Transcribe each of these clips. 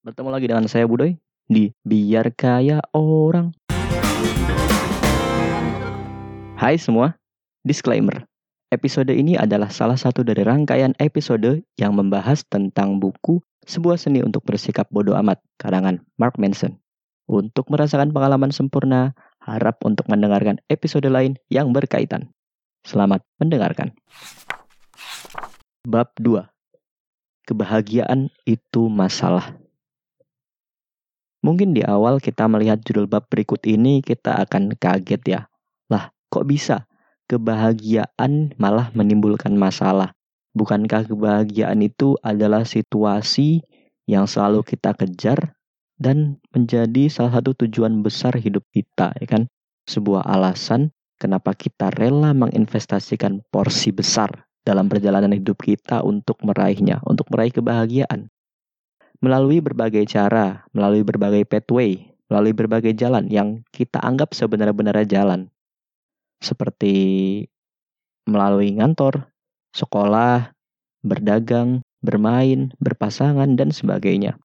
Bertemu lagi dengan saya Budoy di Biar Kaya Orang. Hai semua, disclaimer. Episode ini adalah salah satu dari rangkaian episode yang membahas tentang buku Sebuah Seni Untuk Bersikap Bodoh Amat, karangan Mark Manson. Untuk merasakan pengalaman sempurna, harap untuk mendengarkan episode lain yang berkaitan. Selamat mendengarkan. Bab 2. Kebahagiaan itu masalah. Mungkin di awal kita melihat judul bab berikut ini kita akan kaget ya. Lah, kok bisa? Kebahagiaan malah menimbulkan masalah. Bukankah kebahagiaan itu adalah situasi yang selalu kita kejar dan menjadi salah satu tujuan besar hidup kita, ya kan? Sebuah alasan kenapa kita rela menginvestasikan porsi besar dalam perjalanan hidup kita untuk meraihnya, untuk meraih kebahagiaan. Melalui berbagai cara, melalui berbagai pathway, melalui berbagai jalan yang kita anggap sebenar-benarnya jalan seperti melalui ngantor, sekolah, berdagang, bermain, berpasangan, dan sebagainya.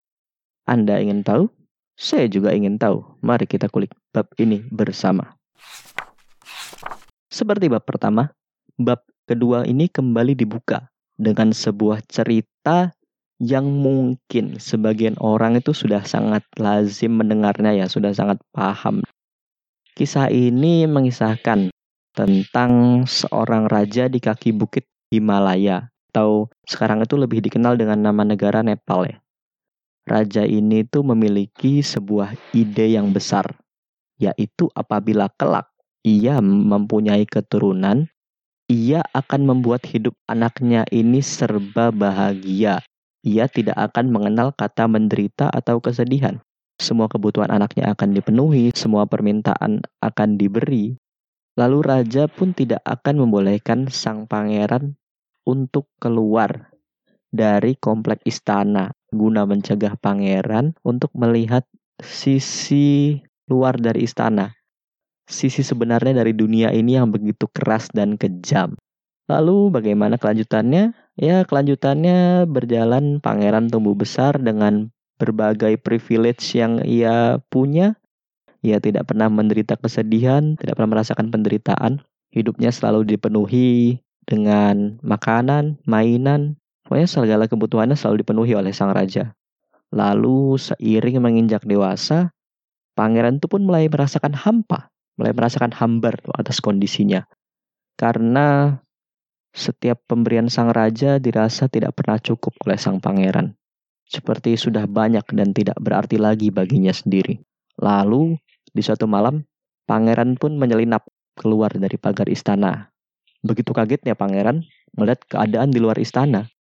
Anda ingin tahu? Saya juga ingin tahu. Mari kita kulik bab ini bersama. Seperti bab pertama, bab kedua ini kembali dibuka dengan sebuah cerita yang mungkin sebagian orang itu sudah sangat lazim mendengarnya ya, sudah sangat paham. Kisah ini mengisahkan tentang seorang raja di kaki bukit Himalaya atau sekarang itu lebih dikenal dengan nama negara Nepal ya. Raja ini tuh memiliki sebuah ide yang besar, yaitu apabila kelak ia mempunyai keturunan, ia akan membuat hidup anaknya ini serba bahagia. Ia tidak akan mengenal kata menderita atau kesedihan. Semua kebutuhan anaknya akan dipenuhi, semua permintaan akan diberi, Lalu raja pun tidak akan membolehkan sang pangeran untuk keluar dari komplek istana guna mencegah pangeran untuk melihat sisi luar dari istana. Sisi sebenarnya dari dunia ini yang begitu keras dan kejam. Lalu bagaimana kelanjutannya? Ya kelanjutannya berjalan pangeran tumbuh besar dengan berbagai privilege yang ia punya ia tidak pernah menderita kesedihan, tidak pernah merasakan penderitaan. Hidupnya selalu dipenuhi dengan makanan, mainan, pokoknya segala kebutuhannya selalu dipenuhi oleh sang raja. Lalu seiring menginjak dewasa, pangeran itu pun mulai merasakan hampa, mulai merasakan hambar atas kondisinya. Karena setiap pemberian sang raja dirasa tidak pernah cukup oleh sang pangeran. Seperti sudah banyak dan tidak berarti lagi baginya sendiri. Lalu di suatu malam, pangeran pun menyelinap keluar dari pagar istana. Begitu kagetnya pangeran melihat keadaan di luar istana.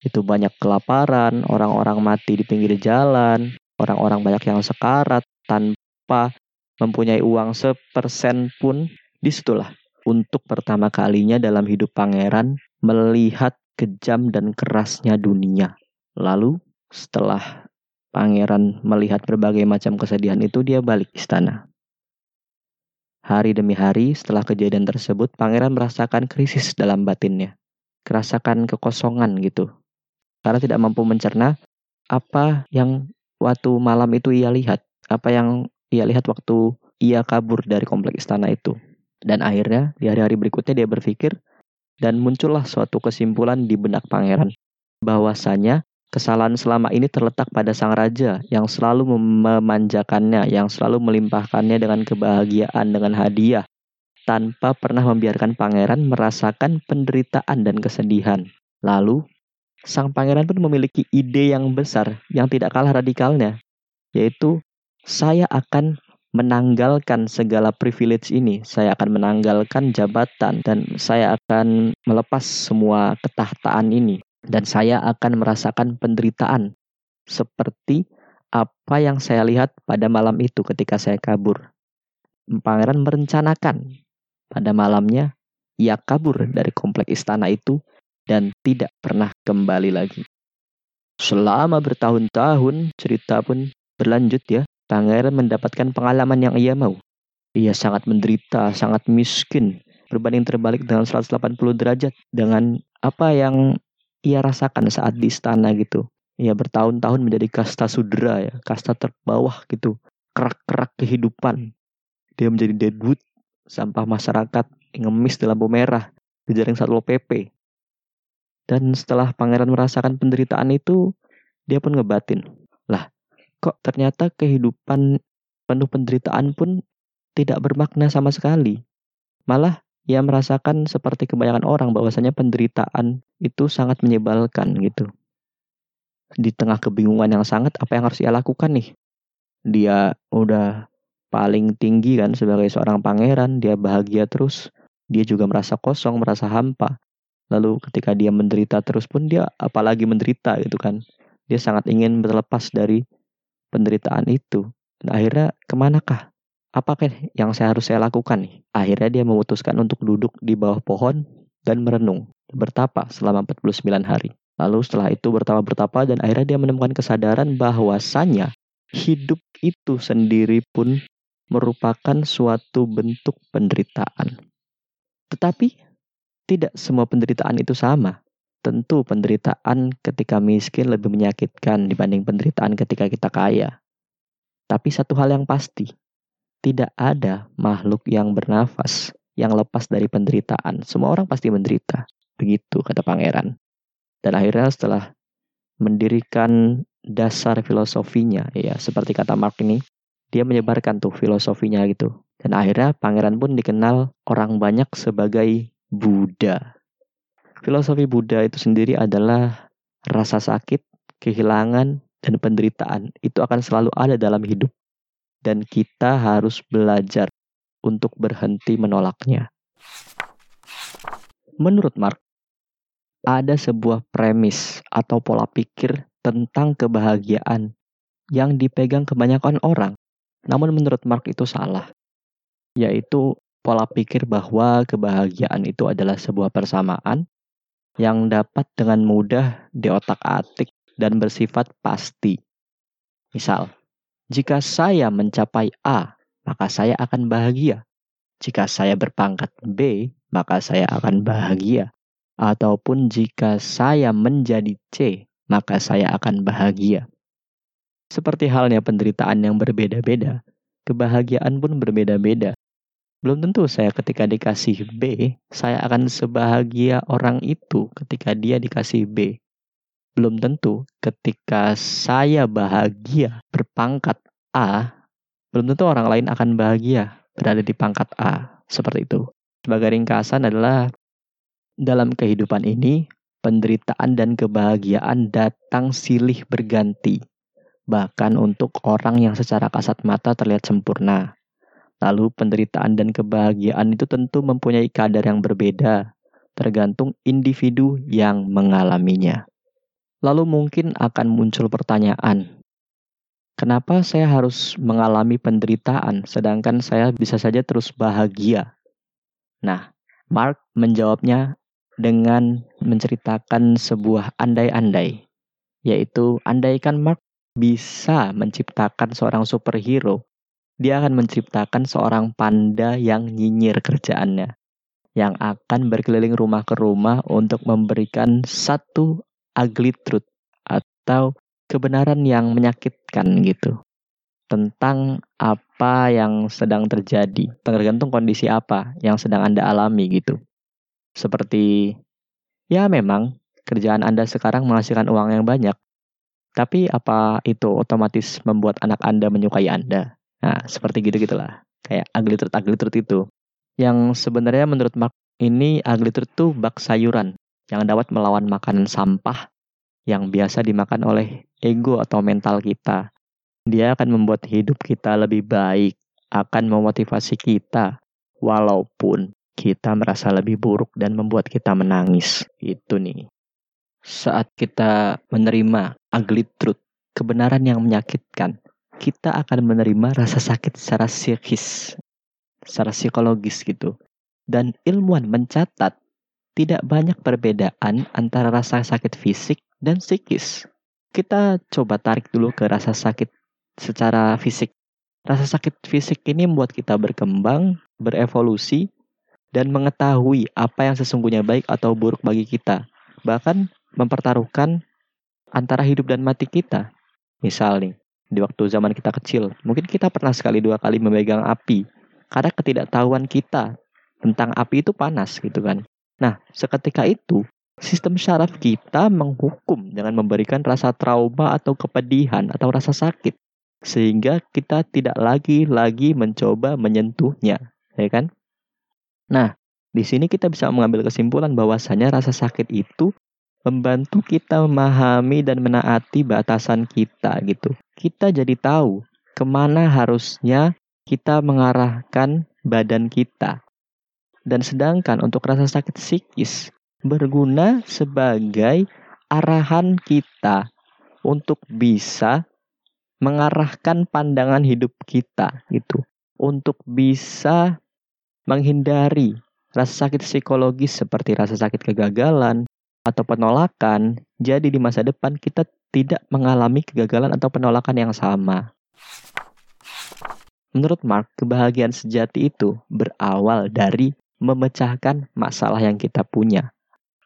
Itu banyak kelaparan, orang-orang mati di pinggir jalan, orang-orang banyak yang sekarat tanpa mempunyai uang sepersen pun. Di situlah untuk pertama kalinya dalam hidup pangeran melihat kejam dan kerasnya dunia. Lalu setelah Pangeran melihat berbagai macam kesedihan itu dia balik istana. Hari demi hari setelah kejadian tersebut, pangeran merasakan krisis dalam batinnya. Kerasakan kekosongan gitu. Karena tidak mampu mencerna apa yang waktu malam itu ia lihat. Apa yang ia lihat waktu ia kabur dari komplek istana itu. Dan akhirnya di hari-hari berikutnya dia berpikir dan muncullah suatu kesimpulan di benak pangeran bahwasanya Kesalahan selama ini terletak pada sang raja yang selalu memanjakannya, yang selalu melimpahkannya dengan kebahagiaan, dengan hadiah, tanpa pernah membiarkan pangeran merasakan penderitaan dan kesedihan. Lalu, sang pangeran pun memiliki ide yang besar yang tidak kalah radikalnya, yaitu saya akan menanggalkan segala privilege ini. Saya akan menanggalkan jabatan dan saya akan melepas semua ketahtaan ini dan saya akan merasakan penderitaan seperti apa yang saya lihat pada malam itu ketika saya kabur. Pangeran merencanakan pada malamnya ia kabur dari komplek istana itu dan tidak pernah kembali lagi. Selama bertahun-tahun cerita pun berlanjut ya. Pangeran mendapatkan pengalaman yang ia mau. Ia sangat menderita, sangat miskin, berbanding terbalik dengan 180 derajat dengan apa yang ia rasakan saat di istana gitu. ya bertahun-tahun menjadi kasta sudra ya, kasta terbawah gitu, kerak-kerak kehidupan. Dia menjadi deadwood, sampah masyarakat, ngemis dalam lampu merah, jaring Satpol PP. Dan setelah pangeran merasakan penderitaan itu, dia pun ngebatin. Kok ternyata kehidupan penuh penderitaan pun tidak bermakna sama sekali. Malah ia merasakan seperti kebanyakan orang bahwasanya penderitaan itu sangat menyebalkan gitu. Di tengah kebingungan yang sangat apa yang harus ia lakukan nih? Dia udah paling tinggi kan sebagai seorang pangeran dia bahagia terus. Dia juga merasa kosong merasa hampa. Lalu ketika dia menderita terus pun dia apalagi menderita gitu kan. Dia sangat ingin berlepas dari penderitaan itu dan akhirnya ke manakah apakah yang saya harus saya lakukan nih akhirnya dia memutuskan untuk duduk di bawah pohon dan merenung bertapa selama 49 hari Lalu setelah itu bertapa-bertapa dan akhirnya dia menemukan kesadaran bahwasanya hidup itu sendiri pun merupakan suatu bentuk penderitaan. Tetapi tidak semua penderitaan itu sama. Tentu penderitaan ketika miskin lebih menyakitkan dibanding penderitaan ketika kita kaya. Tapi satu hal yang pasti, tidak ada makhluk yang bernafas yang lepas dari penderitaan. Semua orang pasti menderita. Begitu kata pangeran. Dan akhirnya setelah mendirikan dasar filosofinya, ya seperti kata Mark ini, dia menyebarkan tuh filosofinya gitu. Dan akhirnya pangeran pun dikenal orang banyak sebagai Buddha. Filosofi Buddha itu sendiri adalah rasa sakit, kehilangan, dan penderitaan. Itu akan selalu ada dalam hidup. Dan kita harus belajar untuk berhenti menolaknya. Menurut Mark, ada sebuah premis atau pola pikir tentang kebahagiaan yang dipegang kebanyakan orang. Namun menurut Mark itu salah. Yaitu pola pikir bahwa kebahagiaan itu adalah sebuah persamaan yang dapat dengan mudah diotak-atik dan bersifat pasti. Misal, jika saya mencapai A, maka saya akan bahagia. Jika saya berpangkat B, maka saya akan bahagia ataupun jika saya menjadi C, maka saya akan bahagia. Seperti halnya penderitaan yang berbeda-beda, kebahagiaan pun berbeda-beda. Belum tentu saya ketika dikasih B, saya akan sebahagia orang itu ketika dia dikasih B. Belum tentu ketika saya bahagia berpangkat A, belum tentu orang lain akan bahagia berada di pangkat A. Seperti itu. Sebagai ringkasan adalah dalam kehidupan ini, penderitaan dan kebahagiaan datang silih berganti, bahkan untuk orang yang secara kasat mata terlihat sempurna. Lalu, penderitaan dan kebahagiaan itu tentu mempunyai kadar yang berbeda, tergantung individu yang mengalaminya. Lalu, mungkin akan muncul pertanyaan: kenapa saya harus mengalami penderitaan, sedangkan saya bisa saja terus bahagia? Nah, Mark menjawabnya dengan menceritakan sebuah andai-andai, yaitu andaikan Mark bisa menciptakan seorang superhero, dia akan menciptakan seorang panda yang nyinyir kerjaannya, yang akan berkeliling rumah ke rumah untuk memberikan satu ugly truth atau kebenaran yang menyakitkan gitu tentang apa yang sedang terjadi, tergantung kondisi apa yang sedang Anda alami gitu. Seperti, ya memang kerjaan Anda sekarang menghasilkan uang yang banyak, tapi apa itu otomatis membuat anak Anda menyukai Anda? Nah, seperti gitu-gitulah. Kayak ugly truth, ugly truth itu. Yang sebenarnya menurut Mark ini ugly truth itu bak sayuran yang dapat melawan makanan sampah yang biasa dimakan oleh ego atau mental kita. Dia akan membuat hidup kita lebih baik, akan memotivasi kita, walaupun kita merasa lebih buruk dan membuat kita menangis. Itu nih. Saat kita menerima ugly truth, kebenaran yang menyakitkan, kita akan menerima rasa sakit secara psikis, secara psikologis gitu. Dan ilmuwan mencatat tidak banyak perbedaan antara rasa sakit fisik dan psikis. Kita coba tarik dulu ke rasa sakit secara fisik. Rasa sakit fisik ini membuat kita berkembang, berevolusi, dan mengetahui apa yang sesungguhnya baik atau buruk bagi kita. Bahkan mempertaruhkan antara hidup dan mati kita. Misal nih, di waktu zaman kita kecil, mungkin kita pernah sekali dua kali memegang api karena ketidaktahuan kita tentang api itu panas gitu kan. Nah, seketika itu sistem syaraf kita menghukum dengan memberikan rasa trauma atau kepedihan atau rasa sakit sehingga kita tidak lagi lagi mencoba menyentuhnya, ya kan? Nah, di sini kita bisa mengambil kesimpulan bahwasanya rasa sakit itu membantu kita memahami dan menaati batasan kita gitu. Kita jadi tahu ke mana harusnya kita mengarahkan badan kita. Dan sedangkan untuk rasa sakit psikis berguna sebagai arahan kita untuk bisa mengarahkan pandangan hidup kita gitu untuk bisa menghindari rasa sakit psikologis seperti rasa sakit kegagalan, atau penolakan, jadi di masa depan kita tidak mengalami kegagalan atau penolakan yang sama. Menurut Mark, kebahagiaan sejati itu berawal dari memecahkan masalah yang kita punya.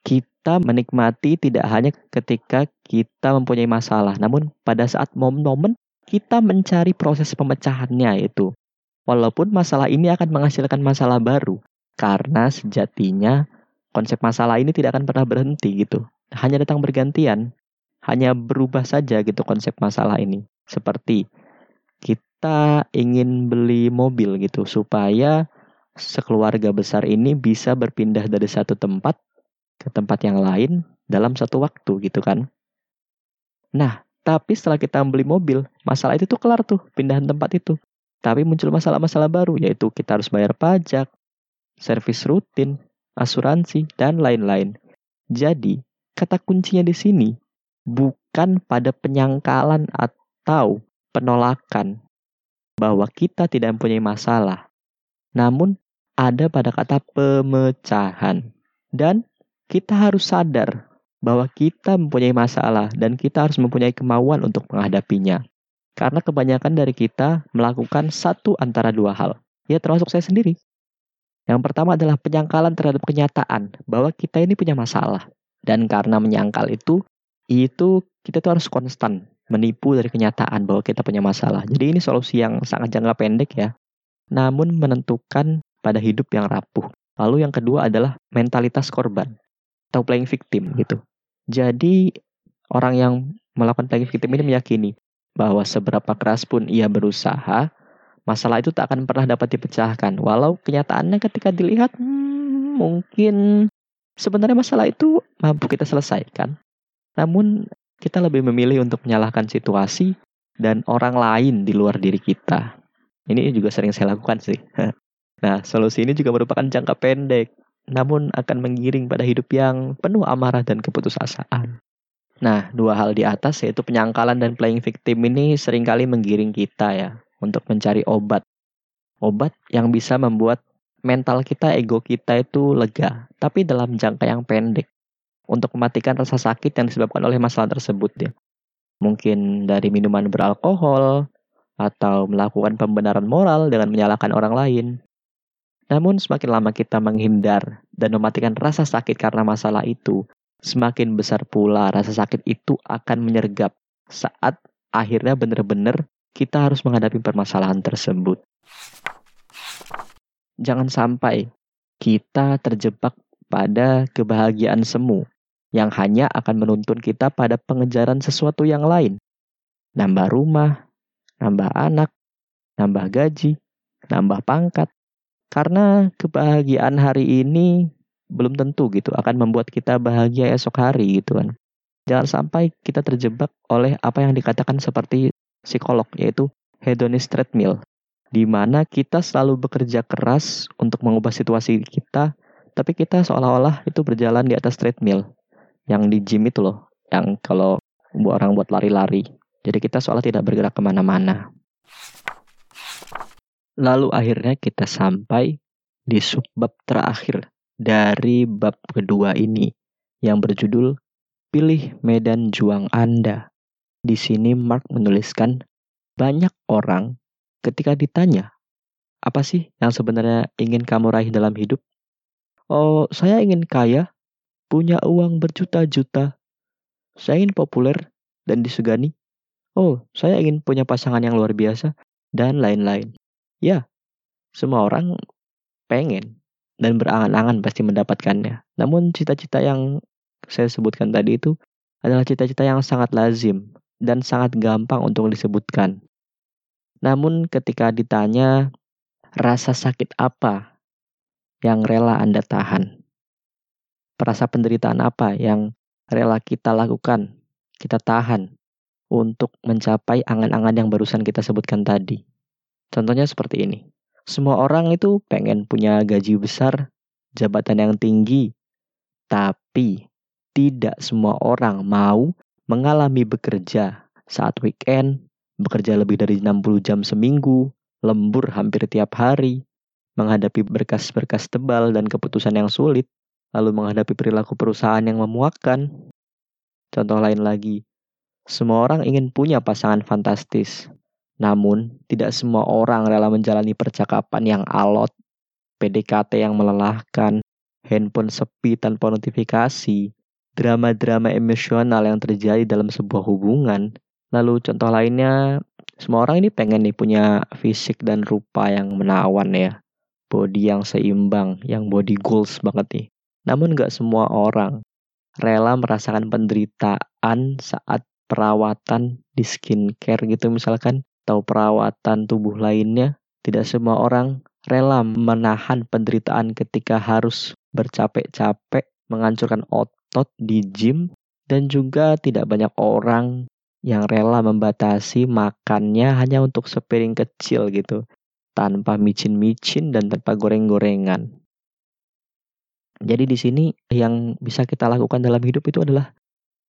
Kita menikmati tidak hanya ketika kita mempunyai masalah, namun pada saat momen-momen kita mencari proses pemecahannya itu. Walaupun masalah ini akan menghasilkan masalah baru, karena sejatinya konsep masalah ini tidak akan pernah berhenti gitu. Hanya datang bergantian, hanya berubah saja gitu konsep masalah ini. Seperti kita ingin beli mobil gitu supaya sekeluarga besar ini bisa berpindah dari satu tempat ke tempat yang lain dalam satu waktu gitu kan. Nah, tapi setelah kita beli mobil, masalah itu tuh kelar tuh, pindahan tempat itu. Tapi muncul masalah-masalah baru, yaitu kita harus bayar pajak, servis rutin, asuransi, dan lain-lain. Jadi, kata kuncinya di sini bukan pada penyangkalan atau penolakan bahwa kita tidak mempunyai masalah, namun ada pada kata pemecahan. Dan kita harus sadar bahwa kita mempunyai masalah dan kita harus mempunyai kemauan untuk menghadapinya. Karena kebanyakan dari kita melakukan satu antara dua hal. Ya termasuk saya sendiri. Yang pertama adalah penyangkalan terhadap kenyataan bahwa kita ini punya masalah. Dan karena menyangkal itu, itu kita tuh harus konstan menipu dari kenyataan bahwa kita punya masalah. Jadi ini solusi yang sangat jangka pendek ya. Namun menentukan pada hidup yang rapuh. Lalu yang kedua adalah mentalitas korban atau playing victim gitu. Jadi orang yang melakukan playing victim ini meyakini bahwa seberapa keras pun ia berusaha, masalah itu tak akan pernah dapat dipecahkan. Walau kenyataannya ketika dilihat hmm, mungkin sebenarnya masalah itu mampu kita selesaikan. Namun kita lebih memilih untuk menyalahkan situasi dan orang lain di luar diri kita. Ini juga sering saya lakukan sih. Nah, solusi ini juga merupakan jangka pendek, namun akan menggiring pada hidup yang penuh amarah dan keputusasaan. Nah, dua hal di atas yaitu penyangkalan dan playing victim ini sering kali menggiring kita ya untuk mencari obat. Obat yang bisa membuat mental kita, ego kita itu lega, tapi dalam jangka yang pendek untuk mematikan rasa sakit yang disebabkan oleh masalah tersebut ya. Mungkin dari minuman beralkohol atau melakukan pembenaran moral dengan menyalahkan orang lain. Namun semakin lama kita menghindar dan mematikan rasa sakit karena masalah itu, semakin besar pula rasa sakit itu akan menyergap saat akhirnya benar-benar kita harus menghadapi permasalahan tersebut. Jangan sampai kita terjebak pada kebahagiaan semu yang hanya akan menuntun kita pada pengejaran sesuatu yang lain. Nambah rumah, nambah anak, nambah gaji, nambah pangkat. Karena kebahagiaan hari ini belum tentu gitu akan membuat kita bahagia esok hari gitu kan. Jangan sampai kita terjebak oleh apa yang dikatakan seperti psikolog yaitu hedonist treadmill di mana kita selalu bekerja keras untuk mengubah situasi kita tapi kita seolah-olah itu berjalan di atas treadmill yang di gym itu loh yang kalau buat orang buat lari-lari. Jadi kita seolah tidak bergerak ke mana-mana. Lalu akhirnya kita sampai di subbab terakhir dari bab kedua ini yang berjudul pilih medan juang Anda di sini Mark menuliskan banyak orang ketika ditanya, apa sih yang sebenarnya ingin kamu raih dalam hidup? Oh, saya ingin kaya, punya uang berjuta-juta. Saya ingin populer dan disegani? Oh, saya ingin punya pasangan yang luar biasa dan lain-lain. Ya, semua orang pengen dan berangan-angan pasti mendapatkannya. Namun cita-cita yang saya sebutkan tadi itu adalah cita-cita yang sangat lazim dan sangat gampang untuk disebutkan. Namun ketika ditanya rasa sakit apa yang rela Anda tahan? Perasa penderitaan apa yang rela kita lakukan, kita tahan untuk mencapai angan-angan yang barusan kita sebutkan tadi? Contohnya seperti ini. Semua orang itu pengen punya gaji besar, jabatan yang tinggi, tapi tidak semua orang mau mengalami bekerja saat weekend, bekerja lebih dari 60 jam seminggu, lembur hampir tiap hari, menghadapi berkas-berkas tebal dan keputusan yang sulit, lalu menghadapi perilaku perusahaan yang memuakkan. Contoh lain lagi, semua orang ingin punya pasangan fantastis, namun, tidak semua orang rela menjalani percakapan yang alot, PDKT yang melelahkan, handphone sepi tanpa notifikasi, drama-drama emosional yang terjadi dalam sebuah hubungan. Lalu contoh lainnya, semua orang ini pengen nih punya fisik dan rupa yang menawan ya. Body yang seimbang, yang body goals banget nih. Namun gak semua orang rela merasakan penderitaan saat perawatan di skincare gitu misalkan atau perawatan tubuh lainnya, tidak semua orang rela menahan penderitaan ketika harus bercapek-capek menghancurkan otot di gym dan juga tidak banyak orang yang rela membatasi makannya hanya untuk sepiring kecil gitu tanpa micin-micin dan tanpa goreng-gorengan. Jadi di sini yang bisa kita lakukan dalam hidup itu adalah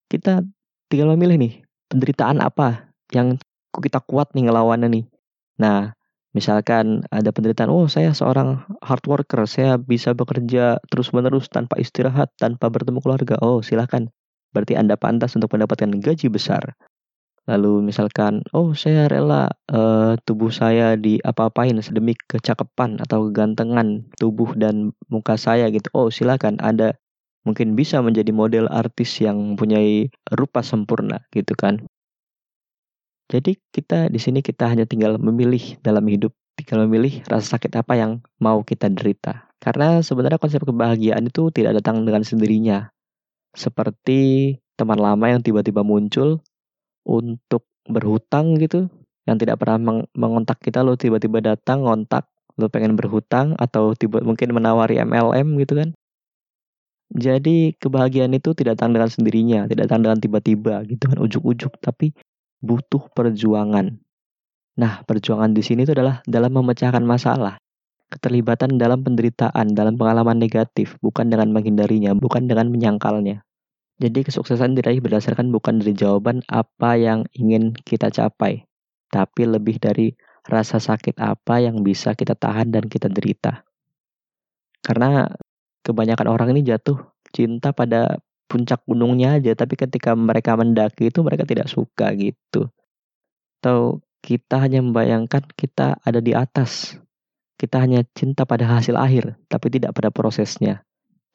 kita tinggal memilih nih penderitaan apa yang kita kuat nih ngelawannya nih. Nah, misalkan ada penderitaan, oh saya seorang hard worker, saya bisa bekerja terus-menerus tanpa istirahat, tanpa bertemu keluarga. Oh, silahkan. Berarti Anda pantas untuk mendapatkan gaji besar. Lalu misalkan, oh saya rela uh, tubuh saya di apa-apain sedemi kecakapan atau kegantengan tubuh dan muka saya gitu. Oh silakan Anda mungkin bisa menjadi model artis yang mempunyai rupa sempurna gitu kan. Jadi kita di sini kita hanya tinggal memilih dalam hidup, tinggal memilih rasa sakit apa yang mau kita derita. Karena sebenarnya konsep kebahagiaan itu tidak datang dengan sendirinya. Seperti teman lama yang tiba-tiba muncul untuk berhutang gitu, yang tidak pernah meng mengontak kita lo tiba-tiba datang ngontak lo pengen berhutang atau tiba mungkin menawari MLM gitu kan. Jadi kebahagiaan itu tidak datang dengan sendirinya, tidak datang dengan tiba-tiba gitu kan ujuk-ujuk, tapi butuh perjuangan. Nah, perjuangan di sini itu adalah dalam memecahkan masalah. Keterlibatan dalam penderitaan, dalam pengalaman negatif, bukan dengan menghindarinya, bukan dengan menyangkalnya. Jadi kesuksesan diraih berdasarkan bukan dari jawaban apa yang ingin kita capai, tapi lebih dari rasa sakit apa yang bisa kita tahan dan kita derita. Karena kebanyakan orang ini jatuh cinta pada puncak gunungnya aja tapi ketika mereka mendaki itu mereka tidak suka gitu. Atau kita hanya membayangkan kita ada di atas. Kita hanya cinta pada hasil akhir tapi tidak pada prosesnya.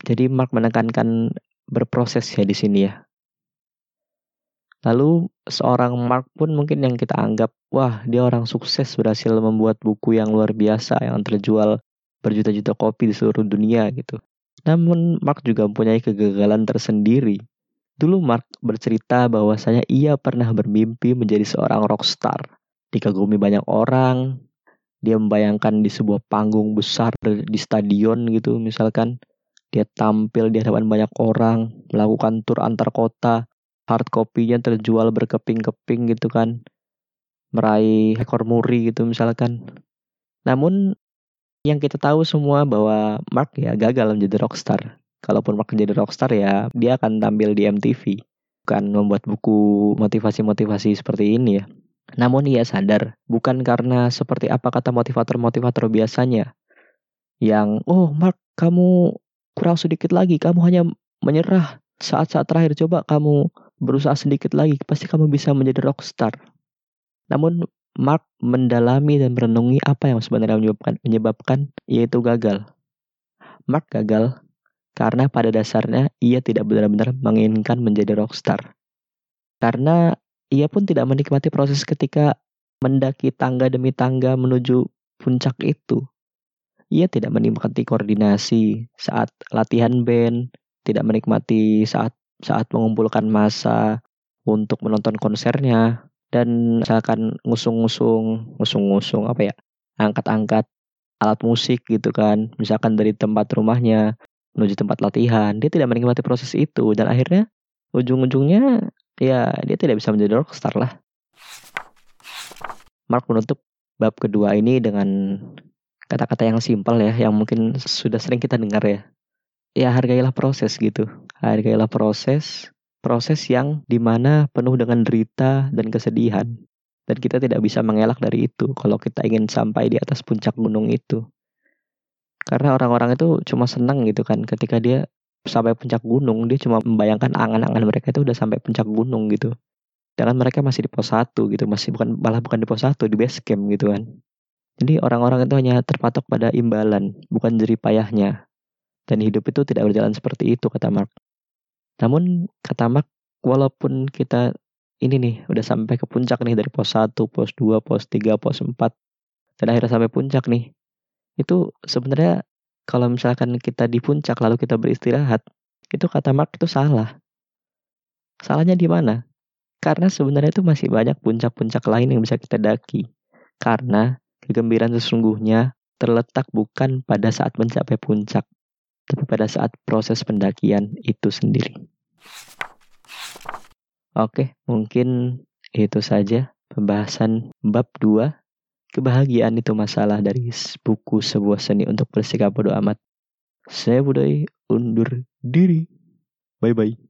Jadi Mark menekankan berproses ya di sini ya. Lalu seorang Mark pun mungkin yang kita anggap wah dia orang sukses berhasil membuat buku yang luar biasa yang terjual berjuta-juta kopi di seluruh dunia gitu namun Mark juga mempunyai kegagalan tersendiri. Dulu Mark bercerita bahwasanya ia pernah bermimpi menjadi seorang rockstar. Dikagumi banyak orang, dia membayangkan di sebuah panggung besar di stadion gitu misalkan. Dia tampil di hadapan banyak orang, melakukan tur antar kota, hard copy-nya terjual berkeping-keping gitu kan. Meraih ekor muri gitu misalkan. Namun yang kita tahu semua bahwa Mark ya gagal menjadi rockstar. Kalaupun Mark menjadi rockstar ya dia akan tampil di MTV. Bukan membuat buku motivasi-motivasi seperti ini ya. Namun ia sadar, bukan karena seperti apa kata motivator-motivator biasanya. Yang, oh Mark kamu kurang sedikit lagi, kamu hanya menyerah saat-saat terakhir. Coba kamu berusaha sedikit lagi, pasti kamu bisa menjadi rockstar. Namun Mark mendalami dan merenungi apa yang sebenarnya menyebabkan, menyebabkan yaitu gagal. Mark gagal karena pada dasarnya ia tidak benar-benar menginginkan menjadi rockstar. Karena ia pun tidak menikmati proses ketika mendaki tangga demi tangga menuju puncak itu. Ia tidak menikmati koordinasi saat latihan band, tidak menikmati saat saat mengumpulkan masa untuk menonton konsernya dan misalkan ngusung-ngusung, ngusung-ngusung apa ya? angkat-angkat alat musik gitu kan. Misalkan dari tempat rumahnya menuju tempat latihan, dia tidak menikmati proses itu dan akhirnya ujung-ujungnya ya dia tidak bisa menjadi rockstar lah. Mark menutup bab kedua ini dengan kata-kata yang simpel ya, yang mungkin sudah sering kita dengar ya. Ya hargailah proses gitu, hargailah proses, proses yang di mana penuh dengan derita dan kesedihan. Dan kita tidak bisa mengelak dari itu kalau kita ingin sampai di atas puncak gunung itu. Karena orang-orang itu cuma senang gitu kan ketika dia sampai puncak gunung, dia cuma membayangkan angan-angan mereka itu udah sampai puncak gunung gitu. Sedangkan mereka masih di pos 1 gitu, masih bukan malah bukan di pos 1, di base camp gitu kan. Jadi orang-orang itu hanya terpatok pada imbalan, bukan jerih payahnya. Dan hidup itu tidak berjalan seperti itu kata Mark. Namun kata Mark, walaupun kita ini nih udah sampai ke puncak nih dari pos 1, pos 2, pos 3, pos 4 dan akhirnya sampai puncak nih. Itu sebenarnya kalau misalkan kita di puncak lalu kita beristirahat, itu kata Mark itu salah. Salahnya di mana? Karena sebenarnya itu masih banyak puncak-puncak lain yang bisa kita daki. Karena kegembiraan sesungguhnya terletak bukan pada saat mencapai puncak, tapi pada saat proses pendakian itu sendiri. Oke, mungkin itu saja pembahasan bab 2. Kebahagiaan itu masalah dari buku sebuah seni untuk bersikap bodoh amat. Saya Budai undur diri. Bye-bye.